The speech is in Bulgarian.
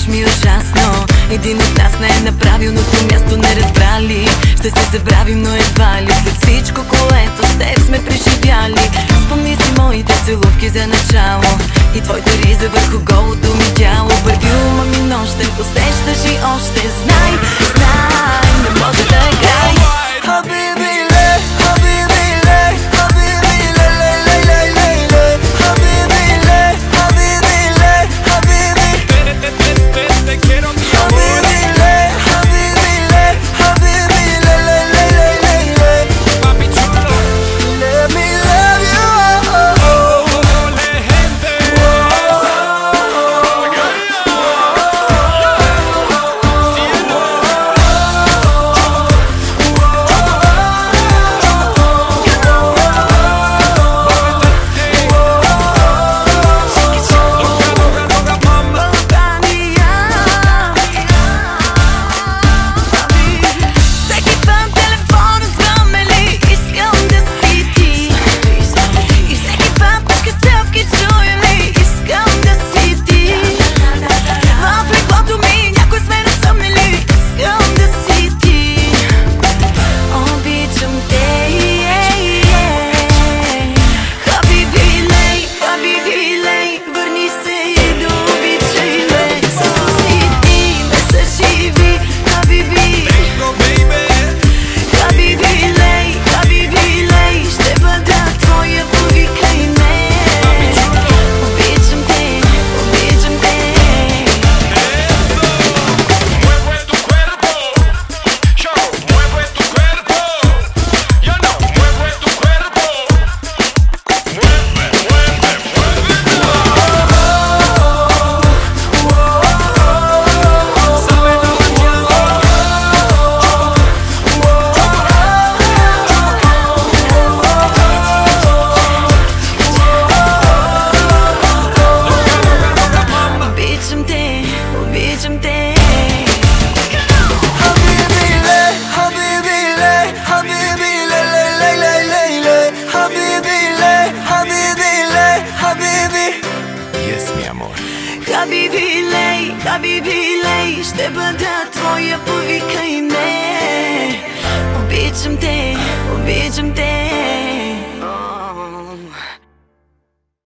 дишаш ми ужасно. Един от нас не е на правилното място не разбрали. Ще се забравим, но едва ли след всичко, което с теб сме преживяли. Спомни си моите целувки за начало И твоите риза върху голото ми тяло. Парфюма ми нощен, посещаш и още Знай, знай, не мога да е. Habibi lej, habibi lej, ще бъда твоя повикай ме